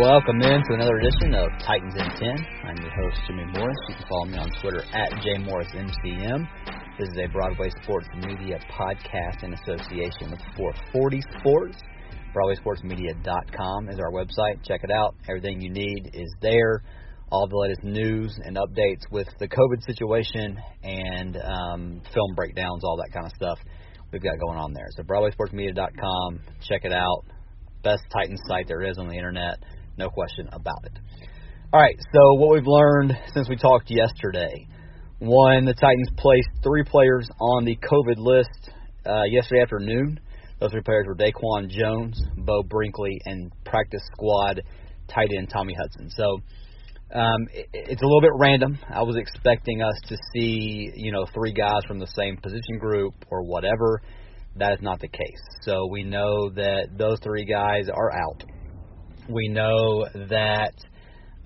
Welcome in to another edition of Titans in 10. I'm your host, Jimmy Morris. You can follow me on Twitter at JMorrisMCM. This is a Broadway Sports Media podcast in association with 440 Sports. BroadwaySportsMedia.com is our website. Check it out. Everything you need is there. All the latest news and updates with the COVID situation and um, film breakdowns, all that kind of stuff we've got going on there. So BroadwaySportsMedia.com. Check it out. Best Titans site there is on the internet. No question about it. All right, so what we've learned since we talked yesterday. One, the Titans placed three players on the COVID list uh, yesterday afternoon. Those three players were Daquan Jones, Beau Brinkley, and practice squad tight end Tommy Hudson. So um, it, it's a little bit random. I was expecting us to see, you know, three guys from the same position group or whatever. That is not the case. So we know that those three guys are out. We know that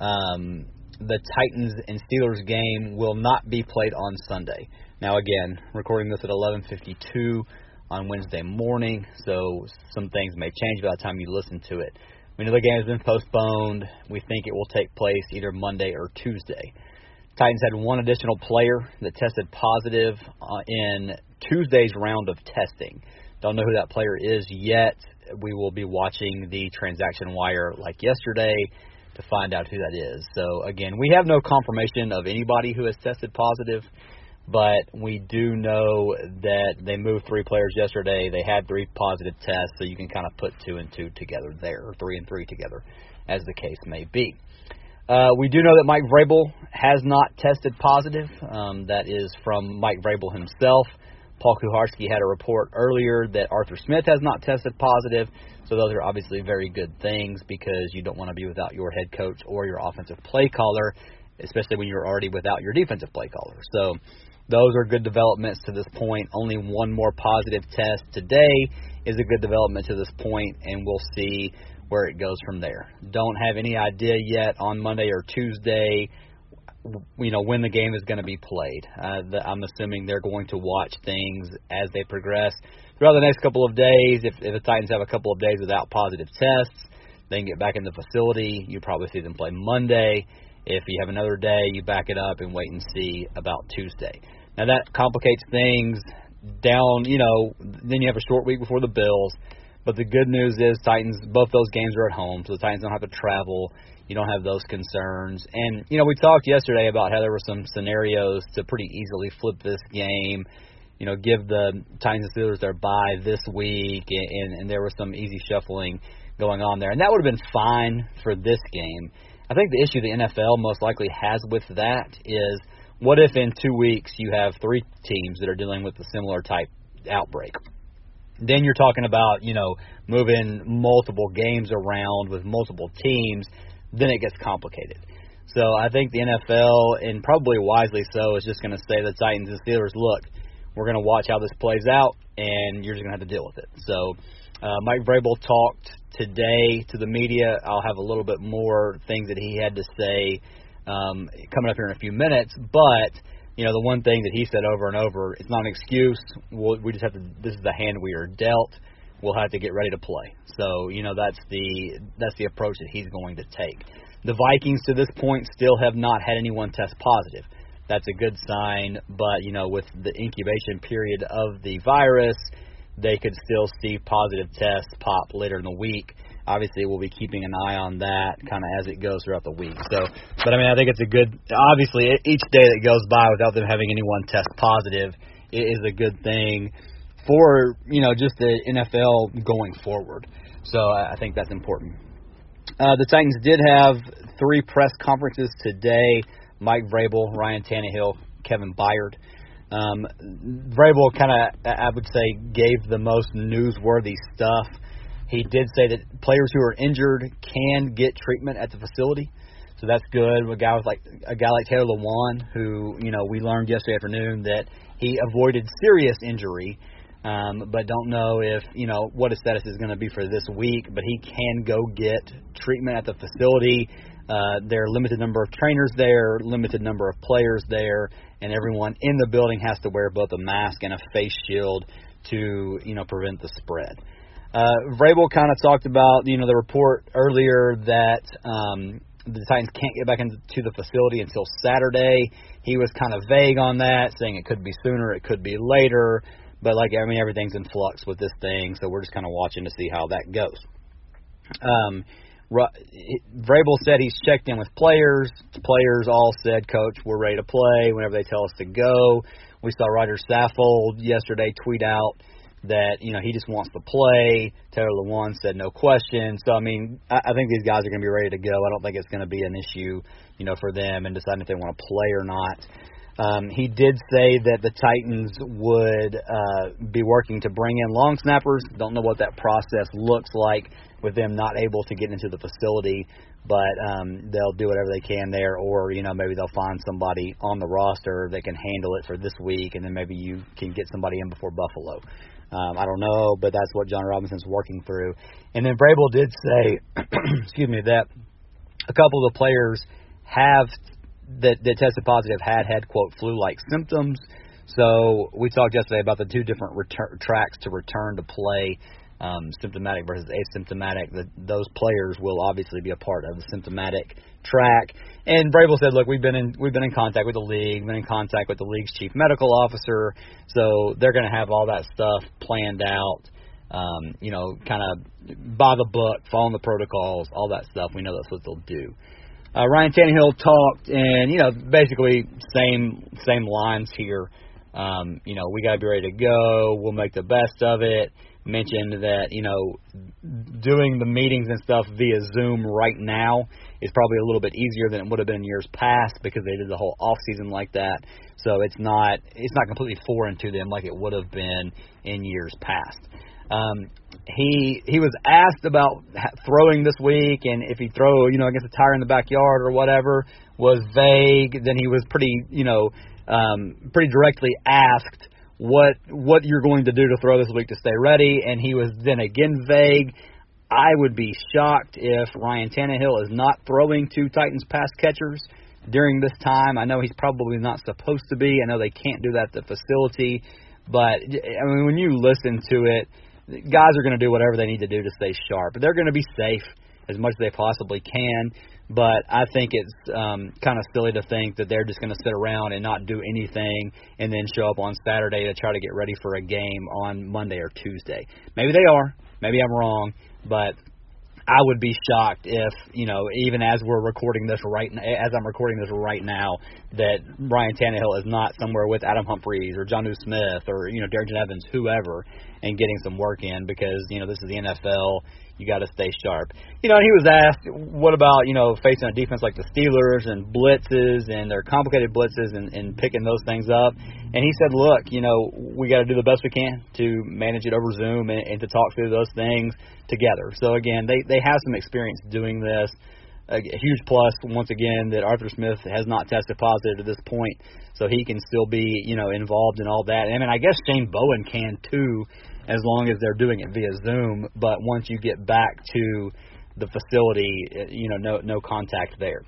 um, the Titans and Steelers game will not be played on Sunday. Now, again, recording this at 11:52 on Wednesday morning, so some things may change by the time you listen to it. We know the game has been postponed. We think it will take place either Monday or Tuesday. Titans had one additional player that tested positive uh, in Tuesday's round of testing. Don't know who that player is yet. We will be watching the transaction wire like yesterday to find out who that is. So again, we have no confirmation of anybody who has tested positive but we do know that they moved three players yesterday. They had three positive tests, so you can kind of put two and two together there, or three and three together, as the case may be. Uh, we do know that Mike Vrabel has not tested positive. Um, that is from Mike Vrabel himself. Paul Kuharsky had a report earlier that Arthur Smith has not tested positive. So those are obviously very good things because you don't want to be without your head coach or your offensive play caller, especially when you're already without your defensive play caller. So those are good developments to this point. Only one more positive test today is a good development to this point, and we'll see where it goes from there. Don't have any idea yet on Monday or Tuesday, you know, when the game is going to be played. Uh, the, I'm assuming they're going to watch things as they progress throughout the next couple of days. If, if the Titans have a couple of days without positive tests, they can get back in the facility. You probably see them play Monday. If you have another day, you back it up and wait and see about Tuesday. Now that complicates things down, you know, then you have a short week before the Bills. But the good news is Titans both those games are at home, so the Titans don't have to travel. You don't have those concerns. And you know, we talked yesterday about how there were some scenarios to pretty easily flip this game. You know, give the Titans and Steelers their bye this week, and, and there was some easy shuffling going on there, and that would have been fine for this game. I think the issue the NFL most likely has with that is what if in two weeks you have three teams that are dealing with a similar type outbreak? Then you're talking about, you know, moving multiple games around with multiple teams, then it gets complicated. So I think the NFL, and probably wisely so, is just going to say the Titans and Steelers, look, we're going to watch how this plays out, and you're just going to have to deal with it. So uh, Mike Vrabel talked today to the media. I'll have a little bit more things that he had to say um, coming up here in a few minutes. But you know, the one thing that he said over and over, it's not an excuse. We'll, we just have to. This is the hand we are dealt. We'll have to get ready to play. So you know, that's the that's the approach that he's going to take. The Vikings to this point still have not had anyone test positive. That's a good sign, but you know, with the incubation period of the virus, they could still see positive tests pop later in the week obviously we'll be keeping an eye on that kind of as it goes throughout the week. So, but I mean, I think it's a good. Obviously, each day that goes by without them having anyone test positive is a good thing for you know just the NFL going forward. So I think that's important. Uh, the Titans did have three press conferences today. Mike Vrabel, Ryan Tannehill, Kevin Byard. Um, Vrabel kind of, I would say, gave the most newsworthy stuff he did say that players who are injured can get treatment at the facility, so that's good. A guy with like a guy like Taylor Lewan, who you know we learned yesterday afternoon that he avoided serious injury, um, but don't know if you know what his status is going to be for this week. But he can go get treatment at the facility. Uh, there are limited number of trainers there, limited number of players there, and everyone in the building has to wear both a mask and a face shield to you know prevent the spread. Uh, Vrabel kind of talked about you know the report earlier that um, the Titans can't get back into the facility until Saturday. He was kind of vague on that, saying it could be sooner, it could be later. But like I mean, everything's in flux with this thing, so we're just kind of watching to see how that goes. Um, Vrabel said he's checked in with players. Players all said, "Coach, we're ready to play whenever they tell us to go." We saw Rodger Saffold yesterday tweet out that you know he just wants to play. Taylor Lewan said no question. So I mean, I, I think these guys are going to be ready to go. I don't think it's going to be an issue, you know, for them and deciding if they want to play or not. Um, he did say that the Titans would uh, be working to bring in long snappers. Don't know what that process looks like with them not able to get into the facility, but um, they'll do whatever they can there, or you know maybe they'll find somebody on the roster that can handle it for this week, and then maybe you can get somebody in before Buffalo. Um, I don't know, but that's what Jon Robinson's working through. And then Vrabel did say, excuse me, that a couple of the players have that, that tested positive had had quote flu-like symptoms. So we talked yesterday about the two different return, tracks to return to play, um, symptomatic versus asymptomatic. The, those players will obviously be a part of the symptomatic track. And Vrabel said, "Look, we've been in we've been in contact with the league, been in contact with the league's chief medical officer, so they're going to have all that stuff planned out." Um, you know, kind of by the book, following the protocols, all that stuff. We know that's what they'll do. Uh, Ryan Tannehill talked, and you know, basically same same lines here. Um, you know, we got to be ready to go. We'll make the best of it. Mentioned that you know, doing the meetings and stuff via Zoom right now is probably a little bit easier than it would have been in years past because they did the whole off season like that. So it's not it's not completely foreign to them like it would have been in years past. Um, he he was asked about throwing this week and if he throw you know against a tire in the backyard or whatever was vague. Then he was pretty you know um, pretty directly asked what what you're going to do to throw this week to stay ready, and he was then again vague. I would be shocked if Ryan Tannehill is not throwing to Titans pass catchers during this time. I know he's probably not supposed to be. I know they can't do that at the facility, but I mean when you listen to it guys are going to do whatever they need to do to stay sharp. They're going to be safe as much as they possibly can. But I think it's um, kind of silly to think that they're just going to sit around and not do anything and then show up on Saturday to try to get ready for a game on Monday or Tuesday. Maybe they are. Maybe I'm wrong. But I would be shocked if, you know, even as we're recording this right as I'm recording this right now, that Ryan Tannehill is not somewhere with Adam Humphries or Jonnu Smith or you know Darrynton Evans, whoever, and getting some work in because you know this is the NFL. You got to stay sharp. You know, he was asked, what about you know facing a defense like the Steelers and blitzes and their complicated blitzes and, and picking those things up? And he said, look, you know, we got to do the best we can to manage it over Zoom and, and to talk through those things together. So again, they they have some experience doing this. A huge plus once again that Arthur Smith has not tested positive to this point, so he can still be you know involved in all that. And I mean, I guess Shane Bowen can too, as long as they're doing it via Zoom. But once you get back to the facility, eh, you know, no no contact there.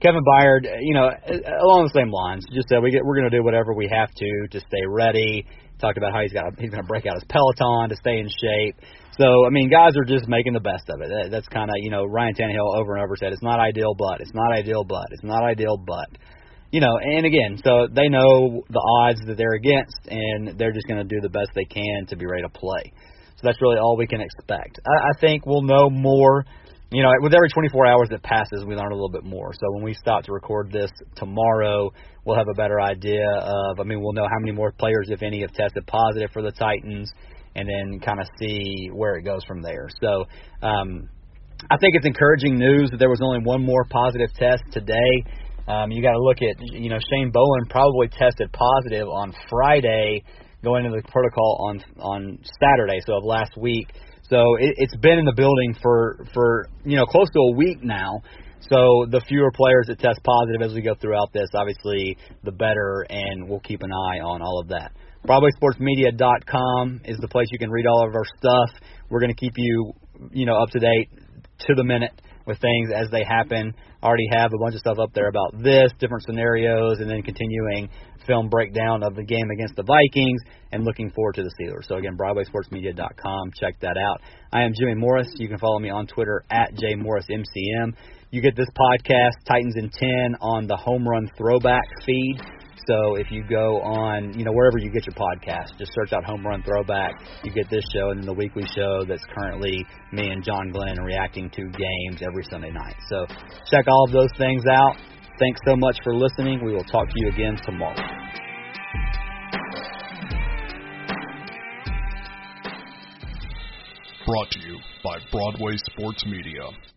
Kevin Byard, eh, you know, eh, along the same lines, just said we get we're going to do whatever we have to to stay ready. Talked about how he's got he's going to break out his Peloton to stay in shape. So I mean, guys are just making the best of it. That, that's kind of you know Ryan Tannehill over and over said it's not ideal, but it's not ideal, but it's not ideal, but you know, and again, so they know the odds that they're against, and they're just going to do the best they can to be ready to play. So that's really all we can expect. I, I think we'll know more. You know, with every 24 hours that passes, we learn a little bit more. So when we stop to record this tomorrow, we'll have a better idea of. I mean, we'll know how many more players, if any, have tested positive for the Titans, and then kind of see where it goes from there. So. um I think it's encouraging news that there was only one more positive test today. Um, you got to look at, you know, Shane Bowen probably tested positive on Friday, going into the protocol on on Saturday, so of last week. So it, it's been in the building for for you know close to a week now. So the fewer players that test positive as we go throughout this, obviously, the better, and we'll keep an eye on all of that. BroadwaySportsMedia.com is the place you can read all of our stuff. We're going to keep you, you know, up to date to the minute with things as they happen. Already have a bunch of stuff up there about this, different scenarios, and then continuing film breakdown of the game against the Vikings, and looking forward to the Steelers. So again, BroadwaySportsMedia.com. Check that out. I am Jimmy Morris. You can follow me on Twitter at JMorrisMCM. You get this podcast, Titans in 10, on the Home Run Throwback feed. So if you go on, you know, wherever you get your podcast, just search out Home Run Throwback. You get this show and then the weekly show that's currently me and John Glenn reacting to games every Sunday night. So check all of those things out. Thanks so much for listening. We will talk to you again tomorrow. Brought to you by Broadway Sports Media.